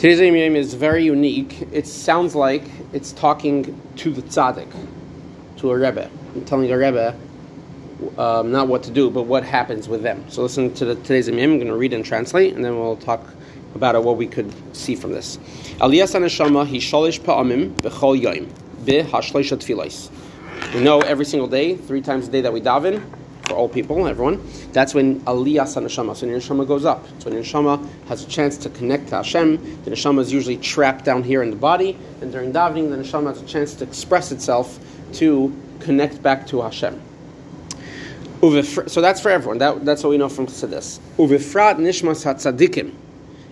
Today's Yom is very unique. It sounds like it's talking to the tzaddik, to a rebbe, I'm telling a rebbe um, not what to do, but what happens with them. So listen to the, today's Yom. I'm going to read and translate, and then we'll talk about what we could see from this. Hi shalish. We know every single day, three times a day that we daven for all people, everyone. That's when aliyas neshama. So your neshama goes up. So when neshama has a chance to connect to Hashem, the neshama is usually trapped down here in the body, and during davening, the neshama has a chance to express itself to connect back to Hashem. So that's for everyone. That, that's what we know from this. Uvifrat nishmas hatzadikim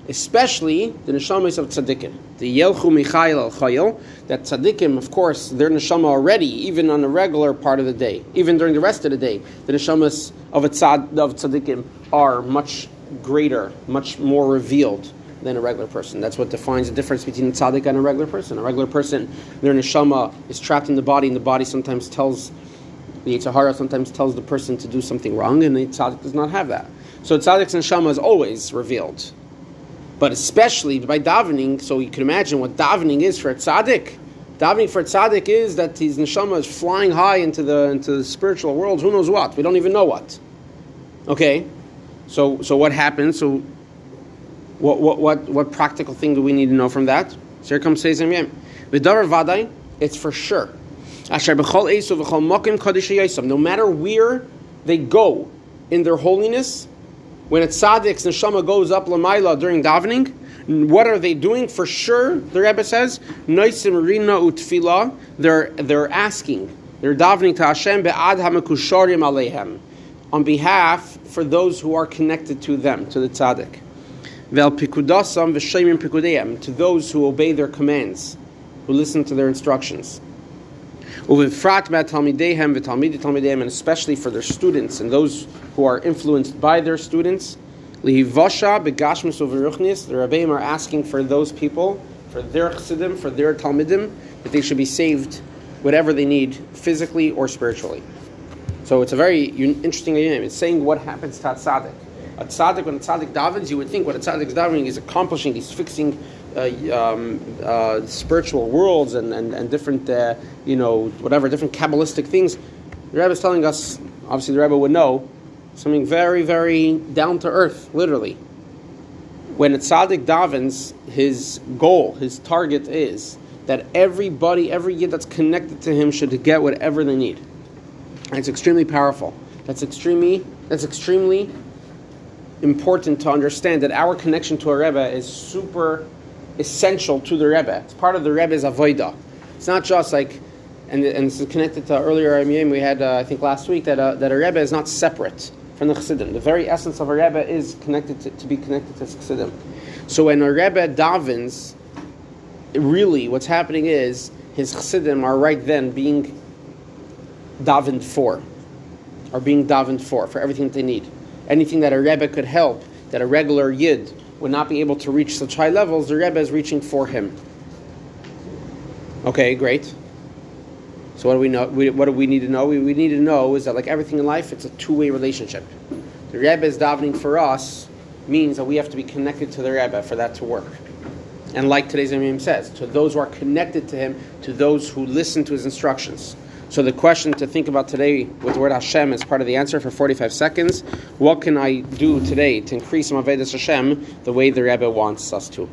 especially the neshamas of tzaddikim. The Yelchu Michael al that tzaddikim, of course, their neshama already, even on the regular part of the day, even during the rest of the day, the neshamas of, a tzad, of tzaddikim are much greater, much more revealed than a regular person. That's what defines the difference between a tzaddik and a regular person. A regular person, their neshama is trapped in the body, and the body sometimes tells the yetzer hara sometimes tells the person to do something wrong, and the tzaddik does not have that. So tzaddik's neshama is always revealed. But especially by davening, so you can imagine what davening is for a tzaddik. Davening for a tzaddik is that his neshama is flying high into the into the spiritual world. Who knows what? We don't even know what. Okay, so so what happens? So what what what what practical thing do we need to know from that? Sezim Yem. V'davar vaday, it's for sure. Asher b'chol esu v'chol mokim kadosh No matter where they go in their holiness, when a tzaddik's neshama goes up lamaila during davening, what are they doing for sure? The Rebbe says, "Noisim rina utfila." They're they're asking, they're davening to Hashem be'ad hamakusharim alehem, on behalf for those who are connected to them, to the tzaddik. Vel pikudasam v'shemim pikudeim, to those who obey their commands, who listen to their instructions. And especially for their students and those who are influenced by their students. Lihivasha begashmus uveruchnis. The Rebbeim are asking for those people, for their chassidim, for their talmidim, that they should be saved, whatever they need, physically or spiritually. So it's a very interesting name. It's saying what happens to a tzaddik. A tzaddik, when a tzaddik davens, you would think what a tzaddik is davening is accomplishing, he's fixing um, uh, spiritual worlds and, and, and different, uh, you know, whatever, different Kabbalistic things. The Rebbe is telling us, obviously the Rebbe would know, something very, very down to earth, literally. When a tzaddik davens, his goal, his target is that everybody, every yid that's connected to him should get whatever they need. And it's extremely powerful. That's extremely, that's extremely important to understand that our connection to a Rebbe is super essential to the Rebbe. It's part of the Rebbe's avodah. It's not just like, and, and this is connected to earlier Amiyim we had, uh, I think last week, that, uh, that a Rebbe is not separate from the Chassidim. The very essence of a Rebbe is connected to, to be connected to Chassidim. So when a Rebbe davens, really what's happening is his Chassidim are right then being davened for, are being davened for, for everything they need. Anything that a Rebbe could help, that a regular Yid would not be able to reach such high levels, the Rebbe is reaching for him. Okay, great. So what do we know? We, what do we need to know? We, we need to know is that like everything in life, it's a two-way relationship. The Rebbe is davening for us means that we have to be connected to the Rebbe for that to work. And like today's Imam says, to those who are connected to him, to those who listen to his instructions. So the question to think about today with the word Hashem is part of the answer for 45 seconds. What can I do today to increase my Vedas Hashem the way the Rebbe wants us to?